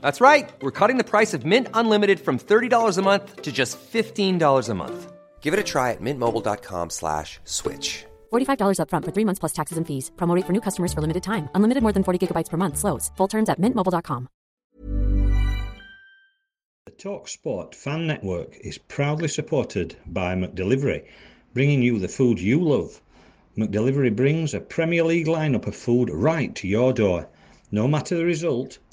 That's right. We're cutting the price of Mint Unlimited from $30 a month to just $15 a month. Give it a try at mintmobile.com slash switch. $45 upfront for three months plus taxes and fees. Promote for new customers for limited time. Unlimited more than 40 gigabytes per month. Slows. Full terms at mintmobile.com. The TalkSport Fan Network is proudly supported by McDelivery, bringing you the food you love. McDelivery brings a Premier League lineup of food right to your door. No matter the result,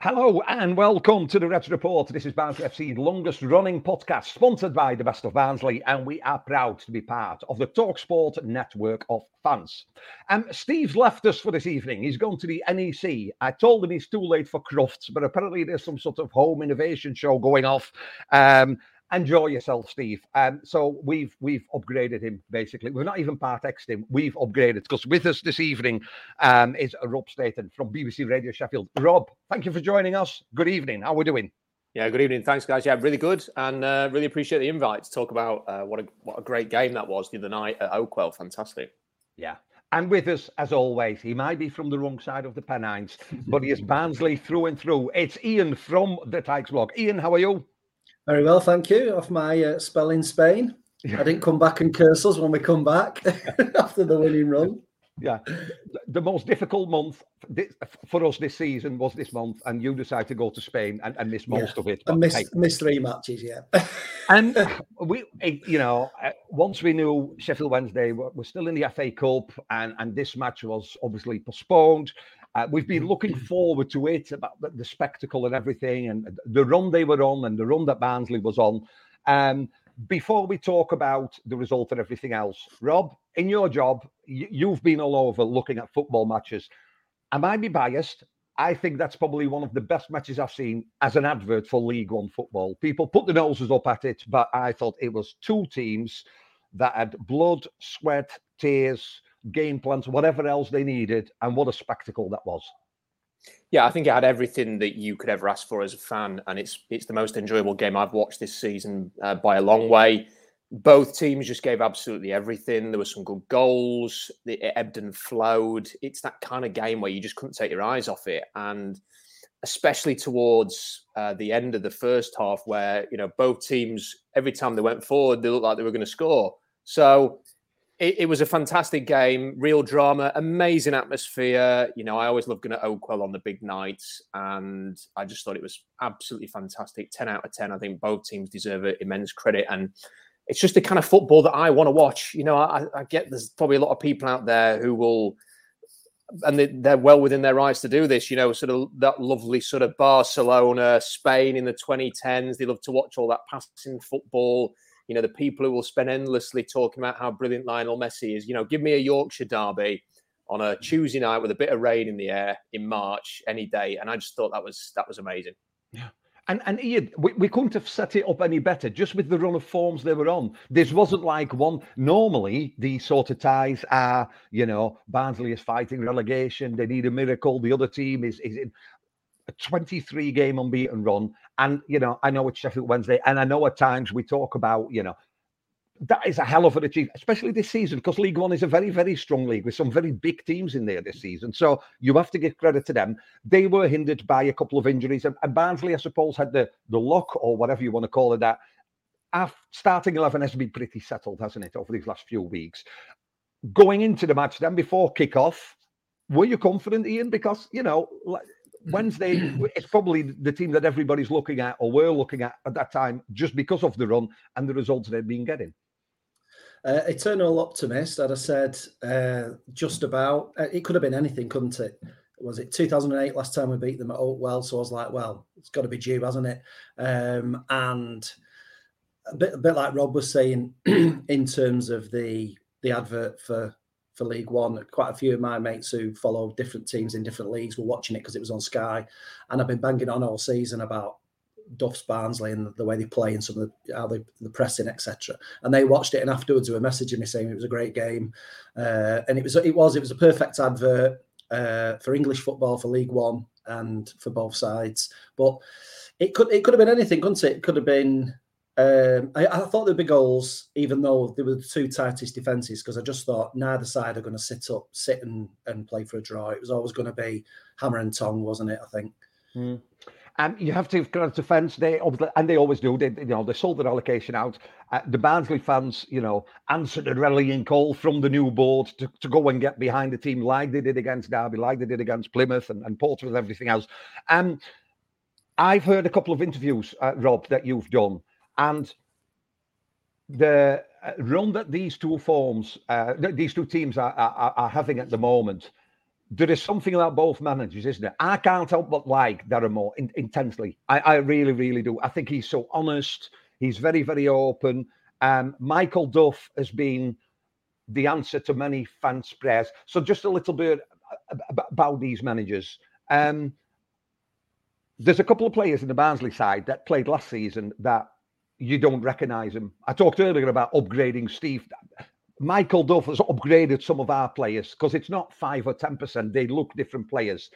Hello and welcome to the Reds Report. This is Barnsley FC's longest running podcast, sponsored by the Best of Barnsley, and we are proud to be part of the Talksport network of fans. Um, Steve's left us for this evening. He's gone to the NEC. I told him he's too late for Crufts, but apparently there's some sort of home innovation show going off. Um, enjoy yourself, Steve. Um, so we've we've upgraded him basically. We've not even part him. We've upgraded because with us this evening um, is Rob Staton from BBC Radio Sheffield. Rob, thank you for joining us. Good evening. How are we doing? Yeah, good evening. Thanks, guys. Yeah, really good, and uh, really appreciate the invite to talk about uh, what a what a great game that was the other night at Oakwell. Fantastic. Yeah. And with us, as always, he might be from the wrong side of the Pennines, but he is Barnsley through and through. It's Ian from the Tykes blog. Ian, how are you? Very well, thank you. Off my uh, spell in Spain. I didn't come back and curse us when we come back after the winning run. Yeah, the most difficult month for us this season was this month, and you decided to go to Spain and, and miss most yeah. of it. And miss hey. missed three matches, yeah. and we, you know, uh, once we knew Sheffield Wednesday were, were still in the FA Cup, and and this match was obviously postponed. Uh, we've been looking forward to it about the, the, spectacle and everything, and the run they were on, and the run that Barnsley was on. Um, before we talk about the result and everything else, Rob, in your job, y- you've been all over looking at football matches. Am I be biased? I think that's probably one of the best matches I've seen as an advert for League One football. People put their noses up at it, but I thought it was two teams that had blood, sweat, tears, game plans, whatever else they needed, and what a spectacle that was. Yeah, I think it had everything that you could ever ask for as a fan, and it's it's the most enjoyable game I've watched this season uh, by a long way. Both teams just gave absolutely everything. There were some good goals. It ebbed and flowed. It's that kind of game where you just couldn't take your eyes off it, and especially towards uh, the end of the first half, where you know both teams every time they went forward, they looked like they were going to score. So it, it, was a fantastic game, real drama, amazing atmosphere. You know, I always love going to Oakwell on the big nights, and I just thought it was absolutely fantastic. 10 out of 10. I think both teams deserve immense credit. And it's just the kind of football that I want to watch. You know, I, I get there's probably a lot of people out there who will, and they, are well within their rights to do this, you know, sort of that lovely sort of Barcelona, Spain in the 2010s. They love to watch all that passing football you know, the people who will spend endlessly talking about how brilliant Lionel Messi is. You know, give me a Yorkshire derby on a Tuesday night with a bit of rain in the air in March any day, and I just thought that was that was amazing. Yeah. And, and Ian, we, we couldn't have set it up any better just with the run of forms they were on. This wasn't like one. Normally, these sort of ties are, you know, Barnsley is fighting relegation. They need a miracle. The other team is, is in a 23 game unbeaten run. And, you know, I know it's Sheffield Wednesday, and I know at times we talk about, you know, that is a hell of an achievement, especially this season, because League One is a very, very strong league with some very big teams in there this season. So you have to give credit to them. They were hindered by a couple of injuries, and, and Barnsley, I suppose, had the the luck or whatever you want to call it that. Our starting eleven has been pretty settled, hasn't it, over these last few weeks? Going into the match, then before kickoff, were you confident, Ian? Because you know, Wednesday it's probably the team that everybody's looking at or were looking at at that time just because of the run and the results they've been getting. Uh, eternal optimist, as I said, uh, just about. Uh, it could have been anything, couldn't it? Was it 2008 last time we beat them at Oakwell? So I was like, well, it's got to be due, hasn't it? Um, and a bit, a bit like Rob was saying in terms of the the advert for for League One. Quite a few of my mates who follow different teams in different leagues were watching it because it was on Sky, and I've been banging on all season about Duff's Barnsley and the way they play and some of the how they the pressing etc. And they watched it and afterwards they were messaging me saying it was a great game, uh, and it was it was it was a perfect advert uh, for English football for League One and for both sides. But it could it could have been anything, couldn't it? It could have been. Um, I, I, thought there'd be goals, even though they were the two tightest defences, because I just thought neither side are going to sit up, sit and, and play for a draw. It was always going to be hammer and tongue, wasn't it? I think. Mm. And you have to have defence. They and they always do. They you know they sold their allocation out. Uh, the Barnsley fans, you know, answered a rallying call from the new board to, to go and get behind the team, like they did against Derby, like they did against Plymouth and, and Portsmouth, and everything else. Um, I've heard a couple of interviews, uh, Rob, that you've done, and the uh, run that these two forms, uh, these two teams are, are, are having at the moment there is something about both managers, isn't there? I can't help but like Darren in, intensely. I, I, really, really do. I think he's so honest. He's very, very open. Um, Michael Duff has been the answer to many fans' prayers. So just a little bit about these managers. Um, there's a couple of players in the Barnsley side that played last season that you don't recognise him. I talked earlier about upgrading Steve. Michael Duff has upgraded some of our players because it's not five or ten percent. They look different players.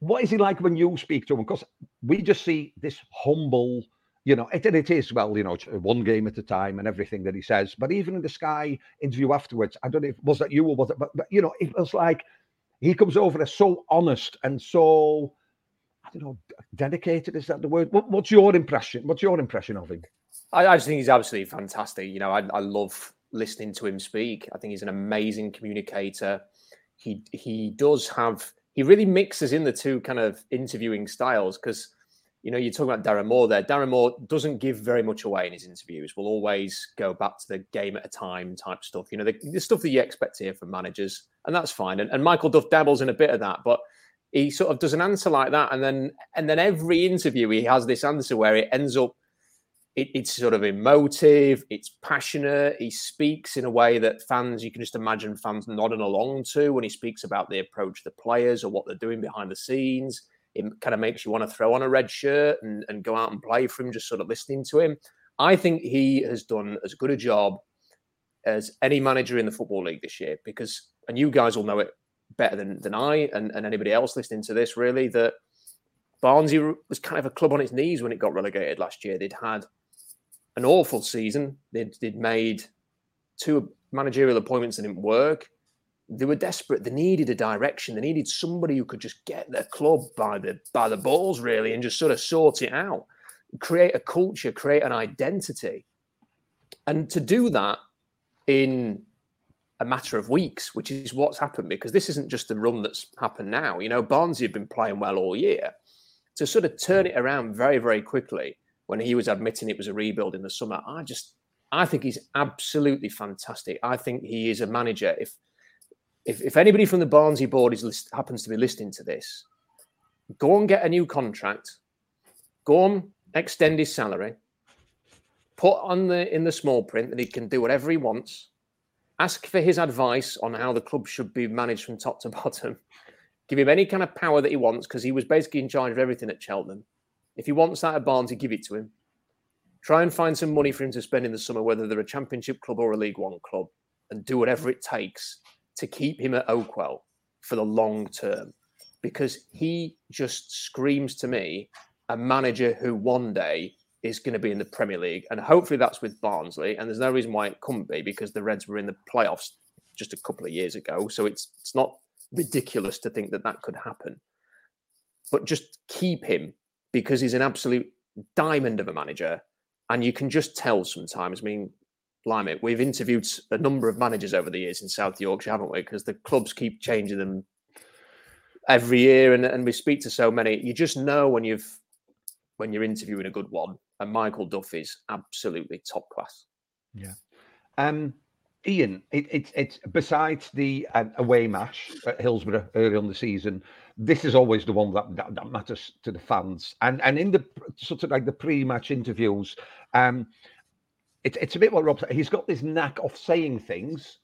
What is he like when you speak to him? Because we just see this humble, you know, it, it is well, you know, one game at a time and everything that he says. But even in the Sky interview afterwards, I don't know if was that you or was it, but, but you know, it was like he comes over as so honest and so I don't know, dedicated. Is that the word? What, what's your impression? What's your impression of him? I, I just think he's absolutely fantastic. You know, I, I love listening to him speak. I think he's an amazing communicator. He he does have he really mixes in the two kind of interviewing styles because you know you're talking about Darren Moore there. Darren Moore doesn't give very much away in his interviews. Will always go back to the game at a time type stuff. You know the, the stuff that you expect to hear from managers, and that's fine. And, and Michael Duff dabbles in a bit of that, but he sort of does an answer like that, and then and then every interview he has this answer where it ends up it, it's sort of emotive, it's passionate. He speaks in a way that fans, you can just imagine fans nodding along to when he speaks about the approach the players or what they're doing behind the scenes. It kind of makes you want to throw on a red shirt and, and go out and play for him, just sort of listening to him. I think he has done as good a job as any manager in the Football League this year because, and you guys will know it better than, than I and, and anybody else listening to this, really, that Barnsley was kind of a club on its knees when it got relegated last year. They'd had an awful season. They'd, they'd made two managerial appointments that didn't work. They were desperate. They needed a direction. They needed somebody who could just get their club by the by the balls, really, and just sort of sort it out, create a culture, create an identity, and to do that in a matter of weeks, which is what's happened because this isn't just the run that's happened now. You know, Barnsley have been playing well all year. To sort of turn mm. it around very, very quickly when he was admitting it was a rebuild in the summer. I just, I think he's absolutely fantastic. I think he is a manager. If if, if anybody from the Barnsley board is list, happens to be listening to this, go and get a new contract. Go on, extend his salary. Put on the in the small print that he can do whatever he wants. Ask for his advice on how the club should be managed from top to bottom. Give him any kind of power that he wants because he was basically in charge of everything at Cheltenham. If he wants that at Barnsley, give it to him. Try and find some money for him to spend in the summer, whether they're a championship club or a League One club, and do whatever it takes to keep him at Oakwell for the long term. Because he just screams to me a manager who one day is going to be in the Premier League. And hopefully that's with Barnsley. And there's no reason why it couldn't be because the Reds were in the playoffs just a couple of years ago. So it's it's not ridiculous to think that that could happen. But just keep him because he's an absolute diamond of a manager. And you can just tell sometimes. I mean, blimey, we've interviewed a number of managers over the years in South Yorkshire, haven't we? Because the clubs keep changing them every year, and, and we speak to so many. You just know when you've when you're interviewing a good one, and Michael Duff is absolutely top class. Yeah. Um, Ian, it, it, it's besides the uh, away match at Hillsborough early on the season, this is always the one that, that, that, matters to the fans. And and in the sort of like the pre-match interviews, um, it's it's a bit what Rob said. He's got this knack of saying things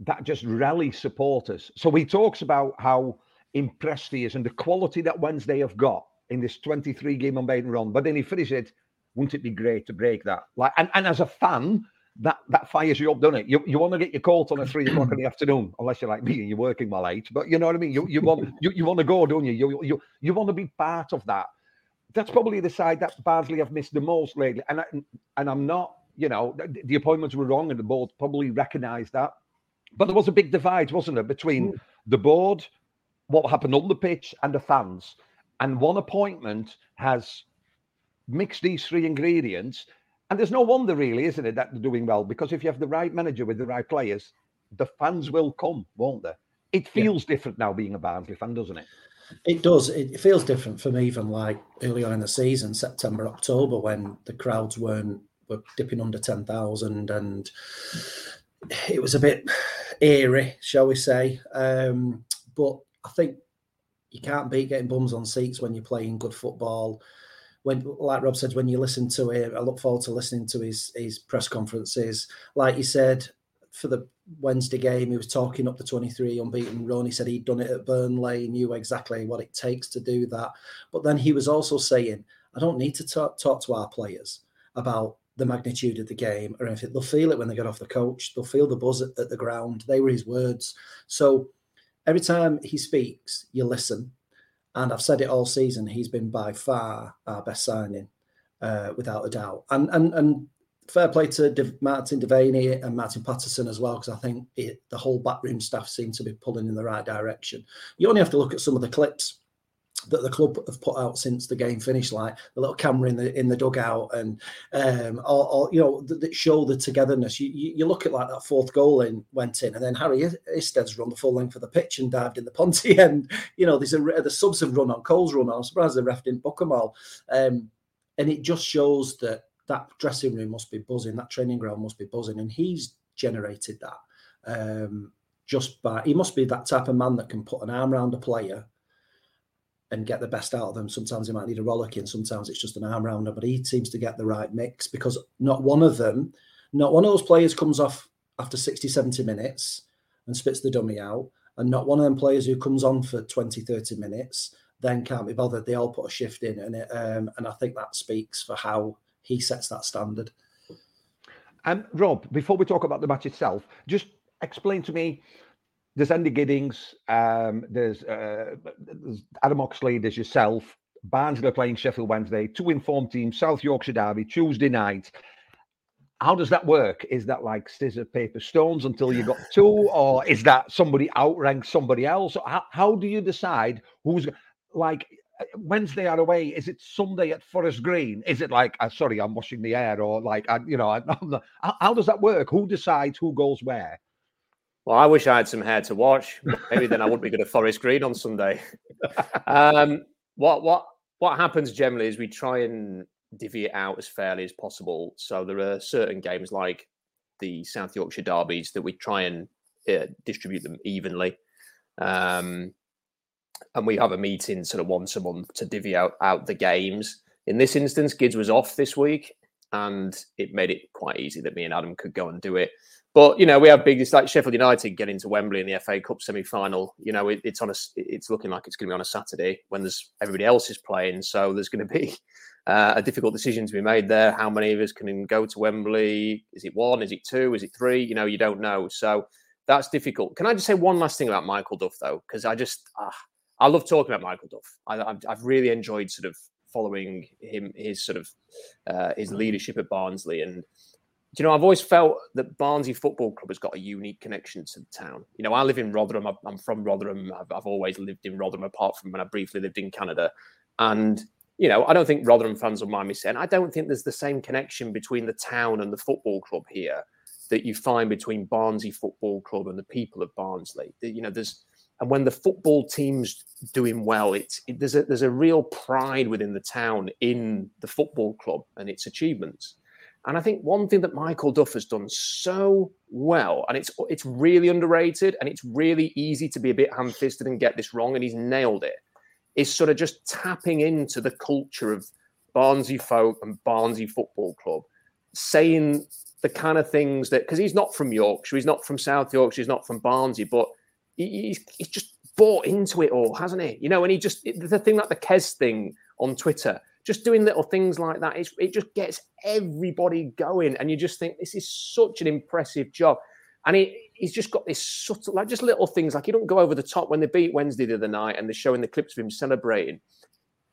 that just rally supporters. So he talks about how impressed he is and the quality that Wednesday have got in this 23 game unbeaten run. But then he finishes it, wouldn't it be great to break that? Like, and, and as a fan, that that fires you up, doesn't it? You you want to get your coat on at three o'clock in the afternoon, unless you're like me and you're working while eight. But you know what I mean. You you want you, you want to go, don't you? You you you want to be part of that. That's probably the side that Barnsley have missed the most lately. And I, and I'm not, you know, the, the appointments were wrong, and the board probably recognised that. But there was a big divide, wasn't there, between mm. the board, what happened on the pitch, and the fans. And one appointment has mixed these three ingredients. And there's no wonder, really, isn't it, that they're doing well? Because if you have the right manager with the right players, the fans will come, won't they? It feels yeah. different now being a Barnsley fan, doesn't it? It does. It feels different for me even like early on in the season, September, October, when the crowds weren't were dipping under ten thousand, and it was a bit eerie, shall we say? Um, but I think you can't beat getting bums on seats when you're playing good football. When, like Rob said, when you listen to it, I look forward to listening to his his press conferences. Like you said, for the Wednesday game, he was talking up the 23 unbeaten run. He said he'd done it at Burnley, knew exactly what it takes to do that. But then he was also saying, I don't need to talk, talk to our players about the magnitude of the game or anything. They'll feel it when they get off the coach. They'll feel the buzz at, at the ground. They were his words. So every time he speaks, you listen. And I've said it all season. He's been by far our best signing, uh, without a doubt. And and and fair play to De- Martin Devaney and Martin Paterson as well, because I think it, the whole backroom staff seem to be pulling in the right direction. You only have to look at some of the clips that the club have put out since the game finished, like the little camera in the in the dugout, and um, or, or you know that, show the togetherness. You, you, you look at like that fourth goal in went in, and then Harry Isted's run the full length of the pitch and dived in the Ponty, and you know there's a the subs have run on, Cole's run on. I'm surprised the ref didn't book them all, um, and it just shows that that dressing room must be buzzing, that training ground must be buzzing, and he's generated that. Um, just by he must be that type of man that can put an arm around a player and get the best out of them. Sometimes he might need a rollicking, sometimes it's just an arm rounder, but he seems to get the right mix because not one of them, not one of those players comes off after 60, 70 minutes and spits the dummy out, and not one of them players who comes on for 20, 30 minutes then can't be bothered. They all put a shift in, and it, um, and I think that speaks for how he sets that standard. And um, Rob, before we talk about the match itself, just explain to me there's Andy Giddings, um, there's, uh, there's Adam Oxley, there's yourself. Barnsley are playing Sheffield Wednesday, two informed teams, South Yorkshire Derby, Tuesday night. How does that work? Is that like scissor, paper, stones until you got two, or is that somebody outranks somebody else? How, how do you decide who's like Wednesday are away? Is it Sunday at Forest Green? Is it like, uh, sorry, I'm washing the air, or like, I, you know, I, how, how does that work? Who decides who goes where? Well, I wish I had some hair to watch. Maybe then I wouldn't be going to Forest Green on Sunday. um, what what what happens generally is we try and divvy it out as fairly as possible. So there are certain games like the South Yorkshire derbies that we try and uh, distribute them evenly. Um, and we have a meeting sort of once a month to divvy out, out the games. In this instance, Gids was off this week, and it made it quite easy that me and Adam could go and do it. But you know, we have big. It's like Sheffield United getting to Wembley in the FA Cup semi-final. You know, it, it's on a. It's looking like it's going to be on a Saturday when there's everybody else is playing. So there's going to be uh, a difficult decision to be made there. How many of us can go to Wembley? Is it one? Is it two? Is it three? You know, you don't know. So that's difficult. Can I just say one last thing about Michael Duff though? Because I just ah, I love talking about Michael Duff. I, have really enjoyed sort of following him, his sort of uh, his leadership at Barnsley and you know, I've always felt that Barnsley Football Club has got a unique connection to the town. You know, I live in Rotherham. I'm from Rotherham. I've, I've always lived in Rotherham, apart from when I briefly lived in Canada. And you know, I don't think Rotherham fans will mind me saying I don't think there's the same connection between the town and the football club here that you find between Barnsley Football Club and the people of Barnsley. You know, there's And when the football team's doing well, it's it, there's a there's a real pride within the town in the football club and its achievements. And I think one thing that Michael Duff has done so well, and it's it's really underrated, and it's really easy to be a bit ham-fisted and get this wrong, and he's nailed it. Is sort of just tapping into the culture of Barnsley folk and Barnsley Football Club, saying the kind of things that because he's not from Yorkshire, he's not from South Yorkshire, he's not from Barnsley, but he's, he's just bought into it all, hasn't he? You know, and he just the thing like the Kes thing on Twitter, just doing little things like that, it just gets everybody going, and you just think this is such an impressive job. And he, he's just got this subtle, like just little things, like he don't go over the top when they beat Wednesday the other night and they're showing the clips of him celebrating.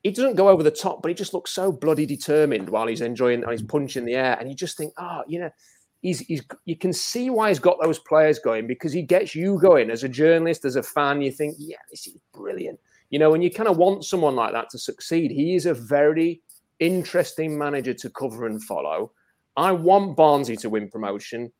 He doesn't go over the top, but he just looks so bloody determined while he's enjoying and he's punching the air. And you just think, oh, you know, he's, he's you can see why he's got those players going because he gets you going as a journalist, as a fan. You think, yeah, this is brilliant. You know, and you kind of want someone like that to succeed. He is a very interesting manager to cover and follow. I want Barnsley to win promotion,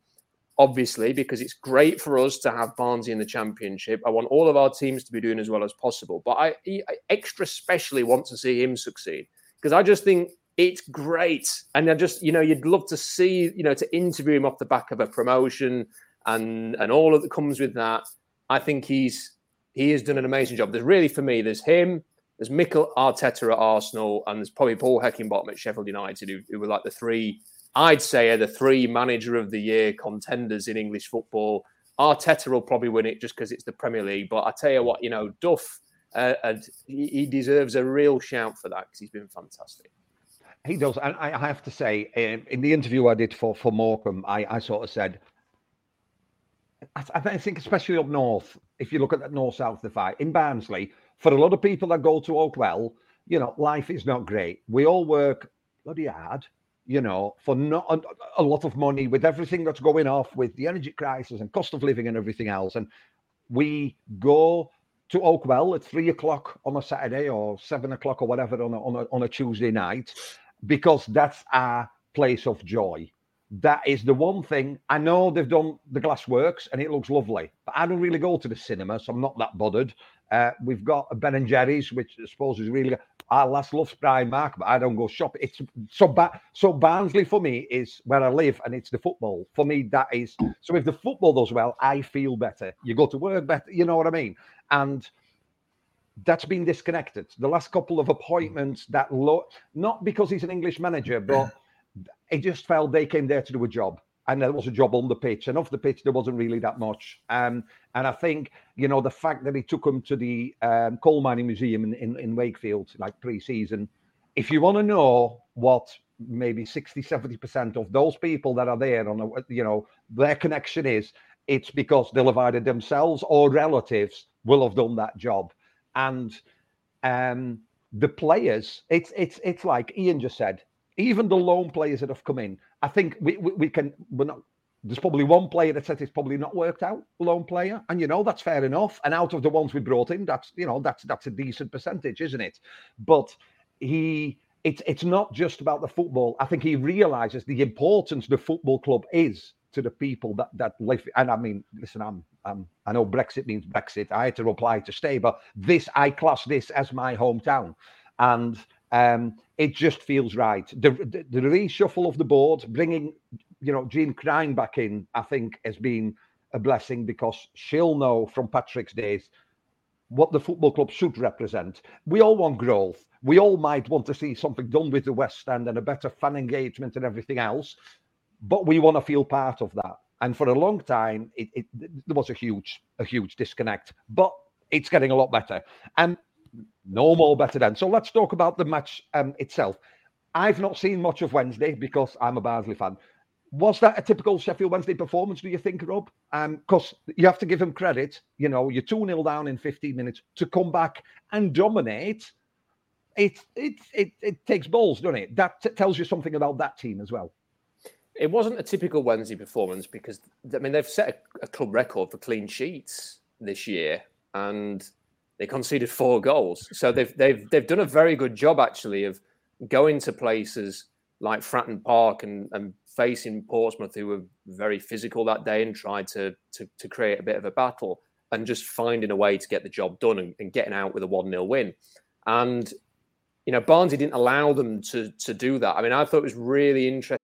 obviously, because it's great for us to have Barnsley in the championship. I want all of our teams to be doing as well as possible, but I, I extra specially want to see him succeed because I just think it's great. And I just, you know, you'd love to see, you know, to interview him off the back of a promotion and and all of that comes with that. I think he's he has done an amazing job. There's really for me, there's him, there's Mikel Arteta at Arsenal, and there's probably Paul Heckingbottom at Sheffield United, who, who were like the three, I'd say, are the three manager of the year contenders in English football. Arteta will probably win it just because it's the Premier League. But I tell you what, you know, Duff, uh, he deserves a real shout for that because he's been fantastic. He does, and I have to say, um, in the interview I did for for Morecambe, I, I sort of said, I, I think especially up north, if you look at that north-south divide in Barnsley, for a lot of people that go to Oakwell, you know, life is not great. We all work bloody hard, you know, for not a, a, lot of money with everything that's going off with the energy crisis and cost of living and everything else. And we go to Oakwell at three o'clock on a Saturday or seven o'clock or whatever on a, on a, on a Tuesday night because that's our place of joy. That is the one thing I know they've done the glass works and it looks lovely, but I don't really go to the cinema, so I'm not that bothered. Uh, we've got Ben and Jerry's, which I suppose is really our last love loves Primark, but I don't go shop. It's so ba- so Barnsley for me is where I live, and it's the football. For me, that is so. If the football does well, I feel better. You go to work better. You know what I mean? And that's been disconnected. The last couple of appointments that lo- not because he's an English manager, but it just felt they came there to do a job. And there was a job on the pitch, and off the pitch there wasn't really that much. Um, and I think you know the fact that he took him to the um, coal mining museum in, in, in Wakefield like pre-season. If you want to know what maybe 60 70 percent of those people that are there on a, you know their connection is, it's because they'll have either themselves or relatives will have done that job and um, the players, it's it's it's like Ian just said. Even the lone players that have come in, I think we we, we can. We're not. There's probably one player that said it's probably not worked out, lone player, and you know that's fair enough. And out of the ones we brought in, that's you know that's that's a decent percentage, isn't it? But he it's it's not just about the football. I think he realizes the importance the football club is to the people that that live. And I mean, listen, I'm, I'm I know Brexit means Brexit. I had to apply to stay, but this I class this as my hometown, and um, it just feels right. The, the, the reshuffle of the board, bringing you know Jean Cryne back in, I think has been a blessing because she'll know from Patrick's days what the football club should represent. We all want growth. We all might want to see something done with the West End and a better fan engagement and everything else but we want to feel part of that. And for a long time, it, it, there was a huge, a huge disconnect. But it's getting a lot better, and no more better than. So let's talk about the match um, itself. I've not seen much of Wednesday because I'm a Barnsley fan. Was that a typical Sheffield Wednesday performance, do you think, Rob? Because um, you have to give him credit. You know, you're 2 0 down in 15 minutes to come back and dominate. It, it, it, it takes balls, doesn't it? That t- tells you something about that team as well. It wasn't a typical Wednesday performance because I mean they've set a, a club record for clean sheets this year, and they conceded four goals. So they've they've they've done a very good job actually of going to places like Fratton Park and, and facing Portsmouth, who were very physical that day and tried to, to to create a bit of a battle. and just finding a way to get the job done and, and getting out with a 1 0 win. And, you know, Barnsley didn't allow them to, to do that. I mean, I thought it was really interesting.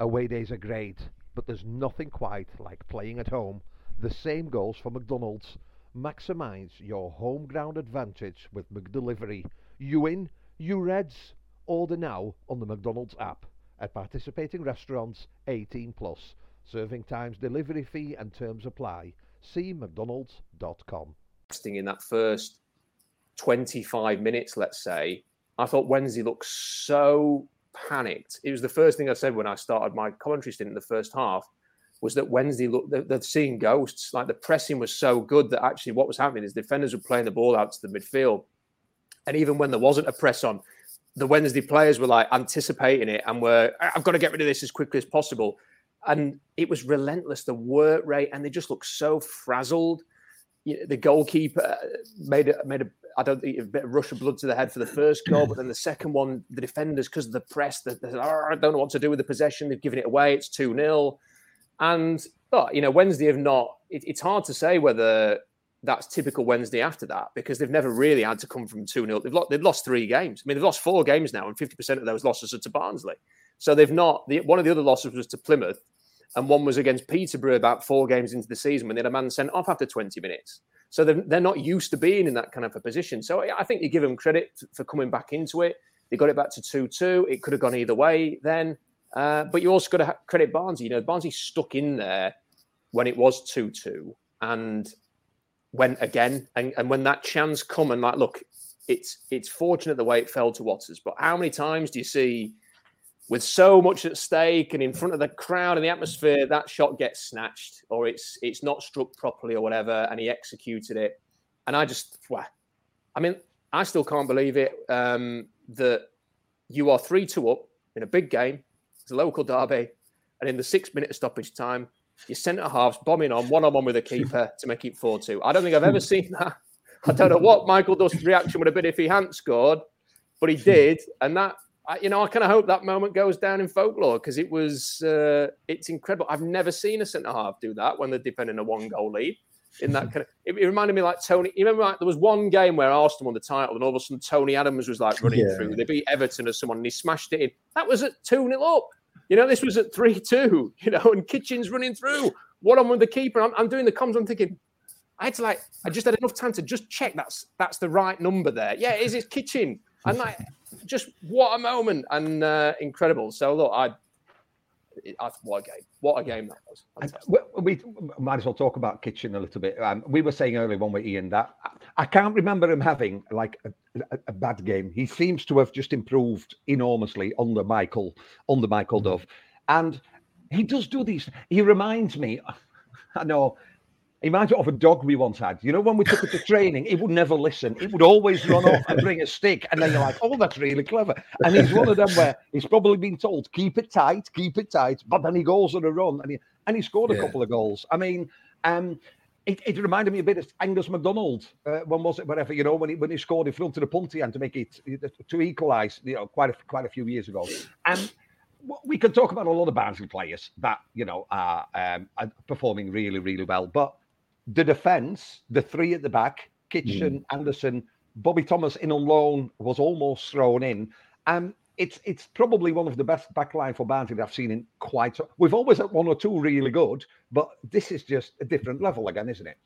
Away days are great, but there's nothing quite like playing at home. The same goes for McDonald's. Maximize your home ground advantage with McDelivery. You in, you Reds. Order now on the McDonald's app. At participating restaurants, 18 plus. Serving times, delivery fee, and terms apply. See McDonald's.com. In that first 25 minutes, let's say, I thought Wednesday looked so panicked. It was the first thing I said when I started my commentary stint in the first half was that Wednesday looked they're, seeing ghosts. Like the pressing was so good that actually what was happening is defenders were playing the ball out to the midfield, and even when there wasn't a press on, the Wednesday players were like anticipating it and were I've got to get rid of this as quickly as possible. And it was relentless, the work rate, and they just looked so frazzled. The goalkeeper uh, made a made a I don't think a bit of rush of blood to the head for the first goal, but then the second one, the defenders, because of the press, they, don't know what to do with the possession. They've given it away. It's 2 0. And, but, you know, Wednesday have not, it, it's hard to say whether that's typical Wednesday after that because they've never really had to come from 2 0. They've, they've lost three games. I mean, they've lost four games now, and 50% of those losses are to Barnsley. So they've not, the, one of the other losses was to Plymouth, and one was against Peterborough about four games into the season when they had a man sent off after 20 minutes. So they're, they're not used to being in that kind of a position. So I think you give them credit for coming back into it. They got it back to 2 2. It could have gone either way then. Uh, but you also got to credit Barnsley. You know, Barnsley stuck in there when it was 2 2 and went again. And, and when that chance come and like, look, it's it's fortunate the way it fell to Watters. But how many times do you see with so much at stake and in front of the crowd and the atmosphere, that shot gets snatched or it's it's not struck properly or whatever, and he executed it. And I just, well, I mean, I still can't believe it um, that you are three two up in a big game. It's a local derby, and in the six minute stoppage time, your centre halves bombing on one on one with a keeper to make it four two. I don't think I've ever seen that. I don't know what Michael Duff's reaction would have been if he hadn't scored, but he did, and that I, you know, I kind of hope that moment goes down in folklore because it was uh, it's incredible. I've never seen a centre half do that when they're defending a one goal lead. In that kind of, it, it, reminded me like Tony. You remember like, there was one game where Arsenal won the title, and all of a sudden Tony Adams was like running yeah. through. They beat Everton or someone, and he smashed it in. That was at two 0 up. You know, this was at three two. You know, and Kitching's running through. What on with the keeper? I'm, I'm doing the comms. I'm thinking, I had to like, I just had enough time to just check that's that's the right number there. Yeah, it is his Kitching. And like, just what a moment and uh, incredible. So look, I, I what a game! What a game that was. We, we, might as well talk about Kitching a little bit. Um, we were saying earlier when we Ian that I can't remember him having like a, a, a, bad game. He seems to have just improved enormously under Michael, under Michael Duff, and he does do these. He reminds me. I know he reminds me of a dog we once had. You know, when we took it to training, it would never listen. It would always run off and bring a stick. And then you're like, oh, that's really clever. And he's one of them where he's probably been told, keep it tight, keep it tight. But then he goes on a run and he, and he scored a yeah. couple of goals. I mean, um, it, it, reminded me a bit of Angus MacDonald. Uh, when was it? Whatever you know, when he when he scored in front of the Ponty End to make it to equalise. You know, quite a quite a few years ago. And we can talk about a lot of Barnsley players that you know are, um, are performing really really well, but the defence, the three at the back, Kitching, mm. Andersen, Bobby Thomas in on loan was almost thrown in. Um, it's it's probably one of the best backline for Barnsley I've seen in quite. A, we've always had one or two really good, but this is just a different level again, isn't it?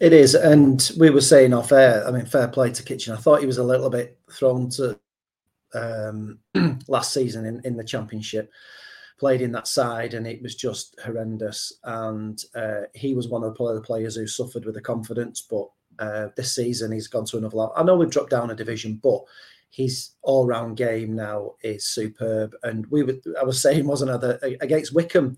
It is, and we were saying off air. I mean, fair play to Kitching. I thought he was a little bit thrown to um, last season in, in the championship played in that side, and it was just horrendous. And uh, he was one of the players who suffered with the confidence. But uh, this season, he's gone to another level. I know we've dropped down a division, but his all-round game now is superb. And we were, I was saying, wasn't I, that against Wycombe,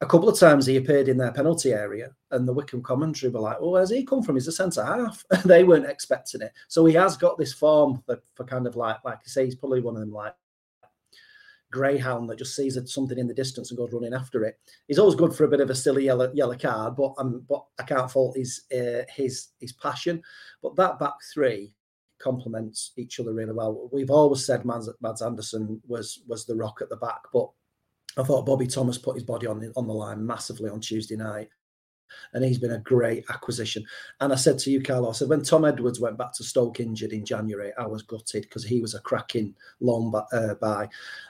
a couple of times he appeared in their penalty area, and the Wycombe commentary were like, "Oh, where's he come from? He's a centre half." they weren't expecting it, so he has got this form for, for kind of like, like I say, he's probably one of them like greyhound that just sees something in the distance and goes running after it. He's always good for a bit of a silly yellow yellow card, but um, but I can't fault his uh, his his passion. But that back three complements each other really well. We've always said Mads, Mads Andersen was was the rock at the back, but I thought Bobby Thomas put his body on the, on the line massively on Tuesday night and he's been a great acquisition. And I said to you, Carlo, I said when Tom Edwards went back to Stoke injured in January, I was gutted because he was a cracking long uh, buy,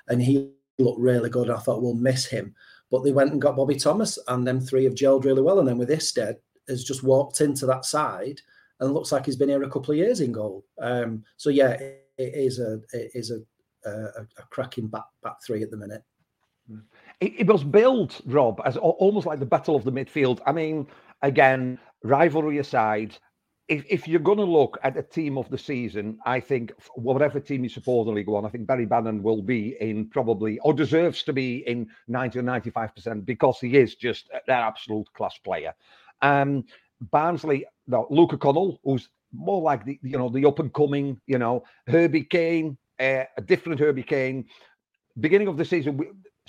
and he looked really good. I thought we'll miss him, but they went and got Bobby Thomas, and them three have gelled really well. And then with Isted has just walked into that side and looks like he's been here a couple of years in goal. Um, so yeah, it, it is a it is a, a, a cracking back back three at the minute it, it was built, Rob, as almost like the battle of the midfield. I mean, again, rivalry aside, if, if you're going to look at a team of the season, I think whatever team you support in League One, I think Barry Bannan will be in probably or deserves to be in 90 or 95% because he is just an absolute class player. Um, Barnsley, no, Luca Connell, who's more like the you know the up and coming, you know, Herbie Kane, uh, a different Herbie Kane. Beginning of the season,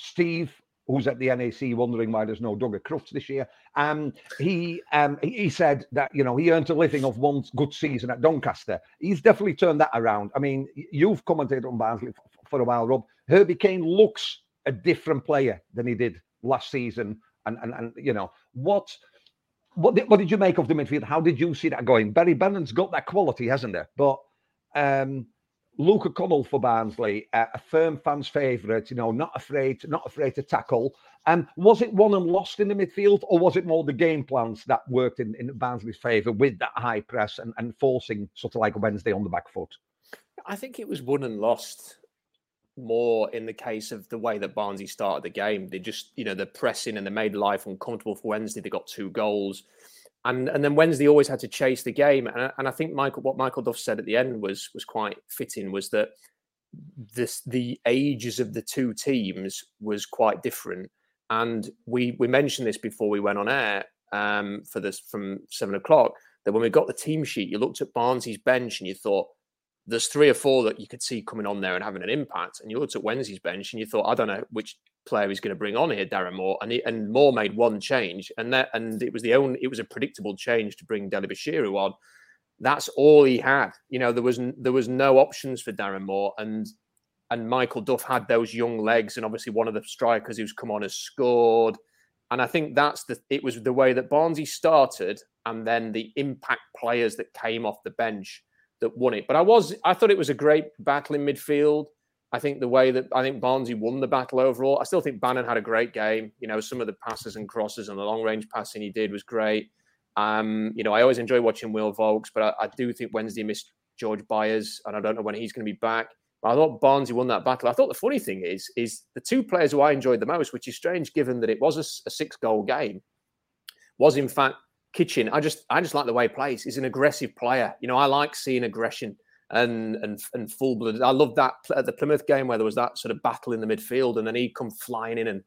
Steve who's at the NEC wondering why there's no Dougie Crufts this year. Um, he um, he said that you know he earned a living of one good season at Doncaster. He's definitely turned that around. I mean, you've commented on Barnsley for, for a while, Rob. Herbie Kane looks a different player than he did last season, and and, and you know what. What did, what did you make of the midfield? How did you see that going? Barry Bannan's got that quality, hasn't he? But um, Luca Connell for Barnsley, uh, a firm fans' favourite. You know, not afraid, not afraid to tackle. Um, was it won and lost in the midfield, or was it more the game plans that worked in, in Barnsley's favour with that high press and, and forcing sort of like Wednesday on the back foot? I think it was won and lost more in the case of the way that Barnsley started the game. They just, you know, they're pressing and they made life uncomfortable for Wednesday. They got two goals and and then Wednesday always had to chase the game. And, and I think Michael, what Michael Duff said at the end was was quite fitting. Was that this the ages of the two teams was quite different. And we we mentioned this before we went on air um, for this from seven o'clock. That when we got the team sheet, you looked at Barnsley's bench and you thought there's three or four that you could see coming on there and having an impact. And you looked at Wednesday's bench and you thought, I don't know which player he's going to bring on here, Darren Moore, and he, and Moore made one change, and that and it was the only it was a predictable change to bring Dele-Bashiru on. That's all he had. You know, there was there was no options for Darren Moore, and and Michael Duff had those young legs, and obviously one of the strikers who's come on has scored, and I think that's the it was the way that Barnsley started, and then the impact players that came off the bench that won it. But I was I thought it was a great battle in midfield. I think the way that I think Barnsley won the battle overall, I still think Bannan had a great game. You know, some of the passes and crosses and the long range passing he did was great. Um, you know, I always enjoy watching Will Vaulks, but I, I, do think Wednesday missed George Byers, and I don't know when he's going to be back. I thought Barnsley won that battle. I thought the funny thing is, is the two players who I enjoyed the most, which is strange given that it was a, a six goal game, was in fact Kitching. I just, I just like the way he plays. He's an aggressive player. You know, I like seeing aggression and and and full blooded. I love that at the Plymouth game where there was that sort of battle in the midfield, and then he'd come flying in and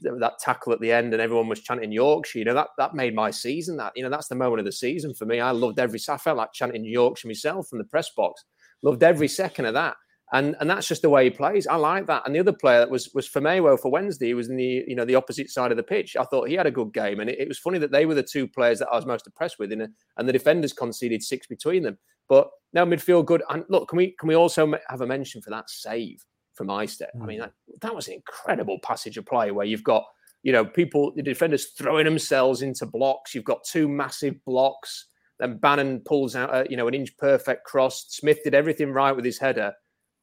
that tackle at the end, and everyone was chanting Yorkshire. You know that that made my season. That you know that's the moment of the season for me. I loved every. I felt like chanting Yorkshire myself from the press box. Loved every second of that. And and that's just the way he plays. I like that. And the other player that was was Famewo for Wednesday. He was in the you know the opposite side of the pitch. I thought he had a good game, and it, it was funny that they were the two players that I was most impressed with. In a, and the defenders conceded six between them. But now midfield good. And look, can we can we also have a mention for that save from Isted? Mm. I mean, mm. that, that was an incredible passage of play where you've got you know people, the defenders throwing themselves into blocks. You've got two massive blocks. Then Bannan pulls out a, you know an inch perfect cross. Smith did everything right with his header,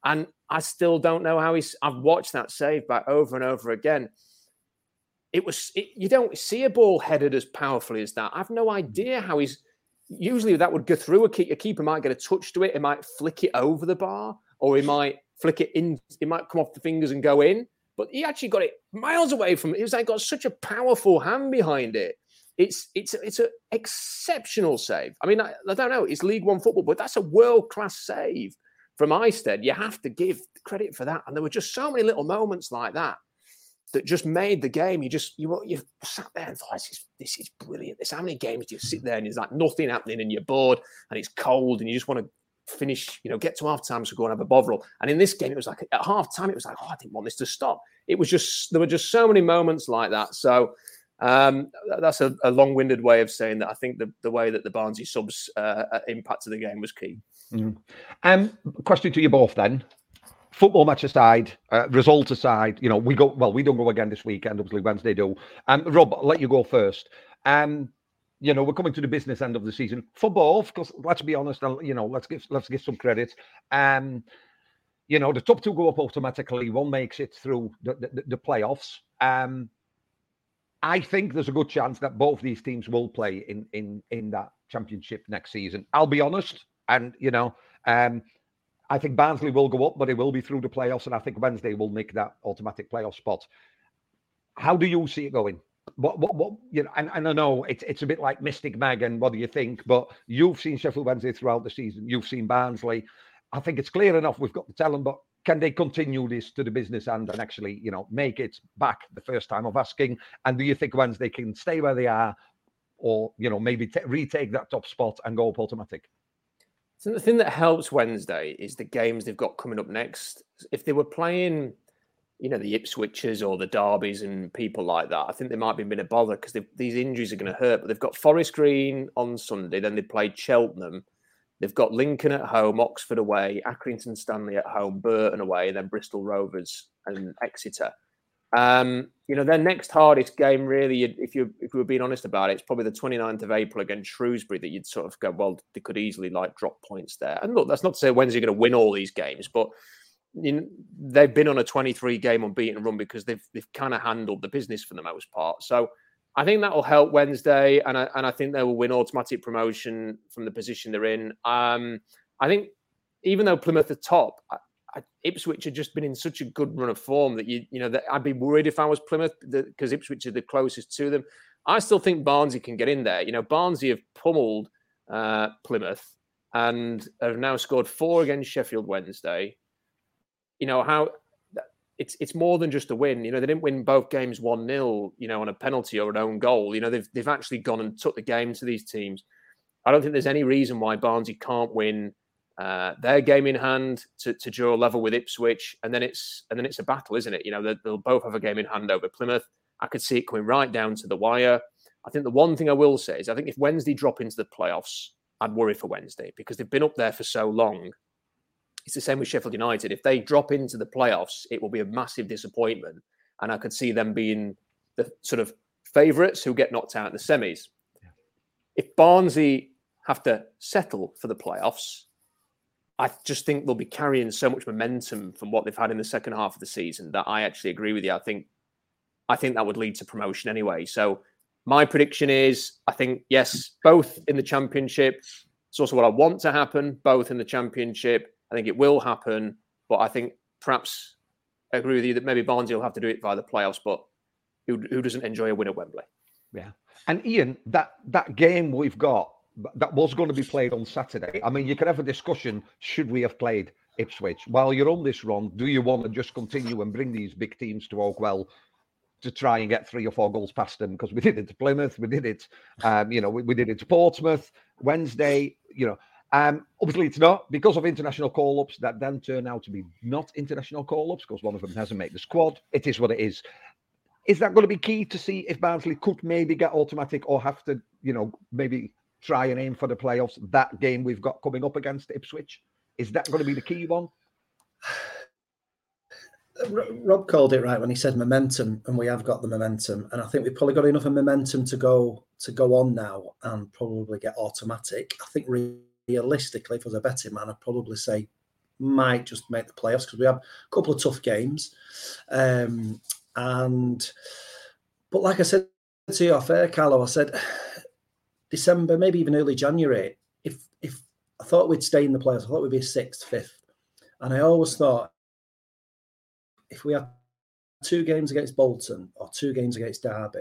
and I still don't know how he's. I've watched that save back over and over again. It was it, you don't see a ball headed as powerfully as that. I've no idea how he's usually that would go through a, keeper. a keeper might get a touch to it it might flick it over the bar or he might flick it in it might come off the fingers and go in but he actually got it miles away from it. He was like got such a powerful hand behind it. It's it's it's an exceptional save. I mean, I, I, don't know. It's League One football, but that's a world class save from Isted, you have to give credit for that. And there were just so many little moments like that that just made the game. You just you you sat there and thought, this is, this is brilliant. This how many games do you sit there and there's like nothing happening and you're bored and it's cold and you just want to finish, you know, get to half time so go and have a bovril. And in this game, it was like at half time, it was like, oh, I didn't want this to stop. It was just there were just so many moments like that. So um, that's a, a long-winded way of saying that I think the, the way that the Barnsley subs uh, uh impacted the game was key. Mm. Um, question to you both then. Football match aside, uh, result aside, you know, we go well. We don't go again this weekend. Obviously, Wednesday do. Um, Rob, I'll let you go first. Um, you know, we're coming to the business end of the season for both. Because let's be honest, you know, let's give let's give some credit. Um, you know, the top two go up automatically. One makes it through the the, the playoffs. Um, I think there's a good chance that both these teams will play in in in that championship next season. I'll be honest, and you know, um, I think Barnsley will go up, but it will be through the playoffs, and I think Wednesday will make that automatic playoff spot. How do you see it going? What, what, what, you know, and, and I know it's it's a bit like Mystic Meg, and what do you think? But you've seen Sheffield Wednesday throughout the season. You've seen Barnsley. I think it's clear enough. We've got the talent, but can they continue this to the business end and actually, you know, make it back the first time of asking? And do you think Wednesday can stay where they are, or you know, maybe t- retake that top spot and go up automatic? So the thing that helps Wednesday is the games they've got coming up next. If they were playing, you know, the Ipswiches or the Derbies and people like that, I think they might be a bit of bother because these injuries are going to hurt. But they've got Forest Green on Sunday, then they played Cheltenham. They've got Lincoln at home, Oxford away, Accrington Stanley at home, Burton away, and then Bristol Rovers and Exeter. Um, you know, their next hardest game, really, if you if we were being honest about it, it's probably the 29th of April against Shrewsbury that you'd sort of go, well, they could easily like drop points there. And look, that's not to say Wednesday going to win all these games, but you know, they've been on a 23 game unbeaten run because they've they've kind of handled the business for the most part. So I think that will help Wednesday, and I, and I think they will win automatic promotion from the position they're in. Um, I think even though Plymouth are top, Ipswich had just been in such a good run of form that you you know that I'd be worried if I was Plymouth because Ipswich are the closest to them. I still think Barnsley can get in there. You know, Barnsley have pummeled uh, Plymouth and have now scored four against Sheffield Wednesday. You know how it's it's more than just a win. You know, they didn't win both games one 0 You know, on a penalty or an own goal. You know, they've they've actually gone and took the game to these teams. I don't think there's any reason why Barnsley can't win uh, their game in hand to, to draw level with Ipswich, and then it's and then it's a battle, isn't it? You know, they, they'll both have a game in hand over Plymouth. I could see it coming right down to the wire. I think the one thing I will say is I think if Wednesday drop into the playoffs, I'd worry for Wednesday because they've been up there for so long. It's the same with Sheffield United. If they drop into the playoffs, it will be a massive disappointment, and I could see them being the sort of favourites who get knocked out in the semis. Yeah. If Barnsley have to settle for the playoffs, I just think they'll be carrying so much momentum from what they've had in the second half of the season that I actually agree with you. I think I think that would lead to promotion anyway. So my prediction is I think yes, both in the championship. It's also what I want to happen, both in the championship. I think it will happen, but I think perhaps I agree with you that maybe Barnsley will have to do it via the playoffs, but who, who doesn't enjoy a win at Wembley? Yeah. And Ian, that that game we've got that was going to be played on Saturday. I mean, you could have a discussion: should we have played Ipswich? While you're on this run, do you want to just continue and bring these big teams to Oakwell to try and get three or four goals past them? Because we did it to Plymouth, we did it, um, you know, we, we did it to Portsmouth Wednesday. You know, um, obviously, it's not because of international call ups that then turn out to be not international call ups because one of them hasn't made the squad. It is what it is. Is that going to be key to see if Barnsley could maybe get automatic or have to, you know, maybe try and aim for the playoffs. That game we've got coming up against Ipswich is that going to be the key one? Rob called it right when he said momentum, and we have got the momentum, and I think we've probably got enough of momentum to go to go on now and probably get automatic. I think realistically, if I was a betting man, I'd probably say might just make the playoffs because we have a couple of tough games, um, and but like I said to you off air, Carlo, I said December, maybe even early January, if if I thought we'd stay in the playoffs, I thought we'd be sixth, fifth. And I always thought if we had two games against Bolton or two games against Derby,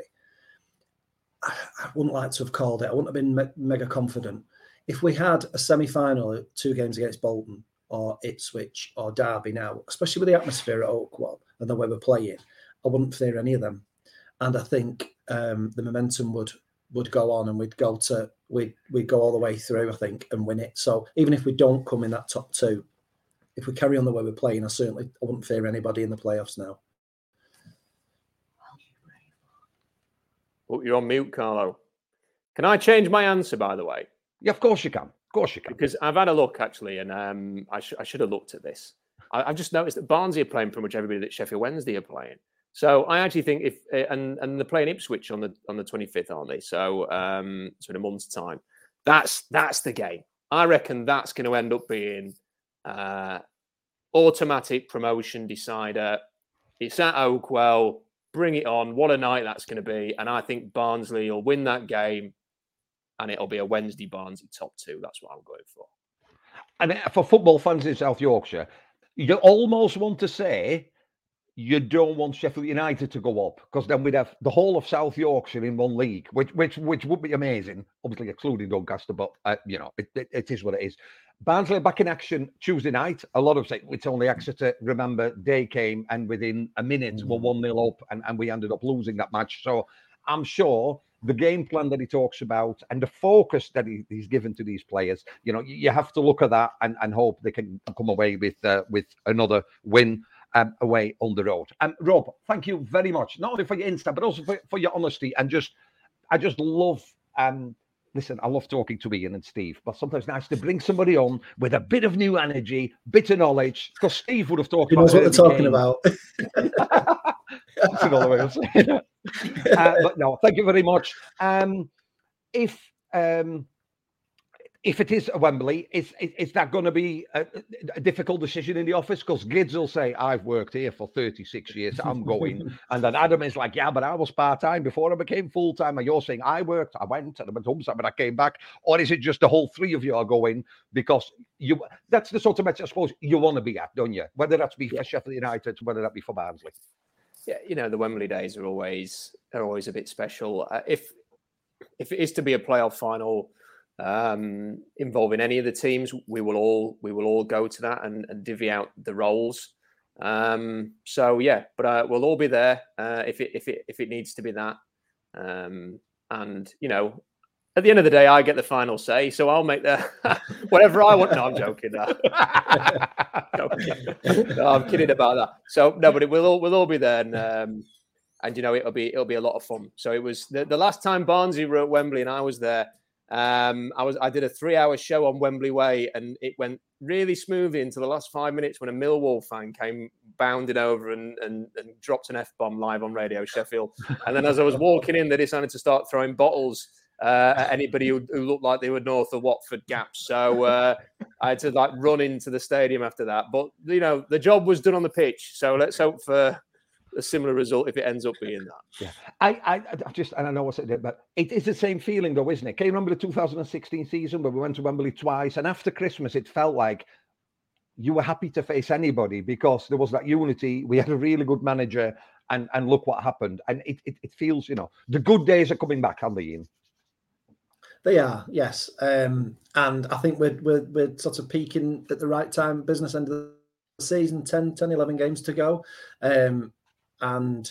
I, I wouldn't like to have called it. I wouldn't have been me- mega confident. If we had a semi final, two games against Bolton or Ipswich or Derby now, especially with the atmosphere at Oakwell and the way we're playing, I wouldn't fear any of them. And I think um, the momentum would would go on and we'd go to we'd we'd go all the way through, I think, and win it. So even if we don't come in that top two, if we carry on the way we're playing, I certainly I wouldn't fear anybody in the playoffs now. Oh, you're on mute, Carlo. Can I change my answer, by the way? Yeah, of course you can. Of course you can. Because I've had a look actually, and um, I, sh- I should have looked at this. I, have just noticed that Barnsley are playing pretty much everybody that Sheffield Wednesday are playing. So I actually think if eh, and and they're playing Ipswich on the on the 25th, aren't they? So um, so in a month's time, that's that's the game. I reckon that's going to end up being uh, automatic promotion decider. It's at Oakwell. Bring it on. What a night that's going to be. And I think Barnsley will win that game and it'll be a Wednesday Barnsley top two. That's what I'm going for. And uh, for football fans in South Yorkshire, you almost want to say you don't want Sheffield United to go up because then we'd have the whole of South Yorkshire in one league, which which which would be amazing. Obviously, excluding Doncaster, but uh, you know it, it, it is what it is. Barnsley back in action Tuesday night. A lot of say it's only Exeter. Remember, day came and within a minute mm. were one 0 up, and, and we ended up losing that match. So I'm sure the game plan that he talks about and the focus that he, he's given to these players, you know, you, you have to look at that and, and hope they can come away with uh, with another win um, away on the road. And um, Rob, thank you very much, not only for your insight, but also for, for your honesty and just, I just love. Um, listen, I love talking to Ian and Steve, but sometimes nice to bring somebody on with a bit of new energy, bit of knowledge, because Steve would have talked he about knows what they're talking game. about. That's another way of saying it. Uh, but no, thank you very much. Um, if um, if it is a Wembley, is is that going to be a, a, difficult decision in the office? Because Gids will say, "I've worked here for 36 years, I'm going," and then Adam is like, "Yeah, but I was part time before I became full time." And you're saying, "I worked, I went, and I went home, but I came back," or is it just the whole three of you are going because you? That's the sort of match I suppose you want to be at, don't you? Whether that's be for Sheffield United, whether that be for Barnsley. Yeah, you know the Wembley days are always are always a bit special. Uh, if if it is to be a playoff final um, involving any of the teams, we will all we will all go to that and, and divvy out the roles. Um, so yeah, but uh, we'll all be there uh, if it if it if it needs to be that. Um, and you know, at the end of the day, I get the final say, so I'll make the whatever I want. No, I'm joking. No. no, I'm kidding about that. So no, but it will all we'll all be there, and um, and you know it'll be it'll be a lot of fun. So it was the, the last time Barnsley were at Wembley, and I was there. Um, I was I did a three hour show on Wembley Way, and it went really smoothly into the last five minutes when a Millwall fan came bounding over and, and, and dropped an f bomb live on Radio Sheffield. And then as I was walking in, they decided to start throwing bottles uh, at anybody who, who, looked like they were north of Watford gaps. So uh, I had to like run into the stadium after that. But you know, the job was done on the pitch. So let's hope for a similar result if it ends up being that. Yeah, I, I, I just, and I know what's it, but it is the same feeling though, isn't it? Can you remember the 2016 season where we went to Wembley twice, and after Christmas, it felt like you were happy to face anybody because there was that unity. We had a really good manager, and and look what happened. And it it, it feels, you know, the good days are coming back, aren't they, Ian? They are, yes. Um, and I think we're, we're, we're sort of peaking at the right time, business end of the season, 10, 10 11 games to go. Um, and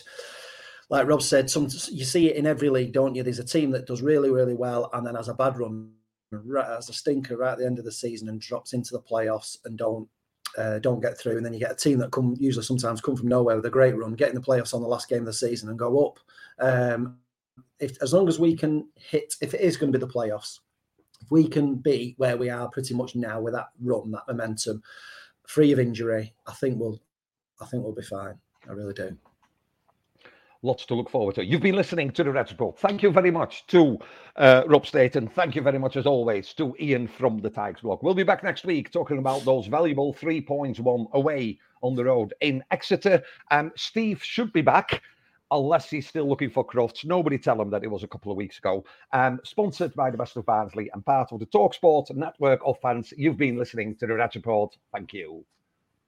like Rob said, some you see it in every league, don't you? There's a team that does really, really well and then has a bad run, right, as a stinker right at the end of the season and drops into the playoffs and don't uh, don't get through. And then you get a team that come usually sometimes come from nowhere with a great run, get in the playoffs on the last game of the season and go up. Um, if as long as we can hit, if it is going to be the playoffs, if we can be where we are pretty much now with that run, that momentum, free of injury, I think we'll, I think we'll be fine. I really do. Lots to look forward to. You've been listening to the Report. Thank you very much to uh, Rob Staton. Thank you very much, as always, to Ian from the Tigers blog. We'll be back next week talking about those valuable three points won away on the road in Exeter. Um, Steve should be back unless he's still looking for Crufts. Nobody tell him that it was a couple of weeks ago. Um, sponsored by the Best of Barnsley and part of the Talksport network of fans. You've been listening to the Red Report. Thank you.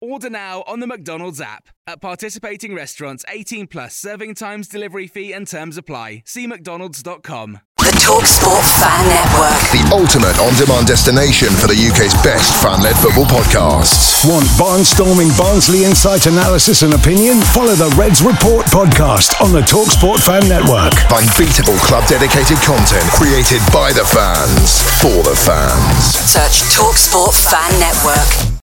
Order now on the McDonald's app. At participating restaurants, 18 plus serving times, delivery fee, and terms apply. See McDonald's.com. The Talksport Fan Network. The ultimate on demand destination for the UK's best fan led football podcasts. Want barnstorming Barnsley insight analysis and opinion? Follow the Reds Report podcast on the Talksport Fan Network. Unbeatable club dedicated content created by the fans for the fans. Search Talksport Fan Network.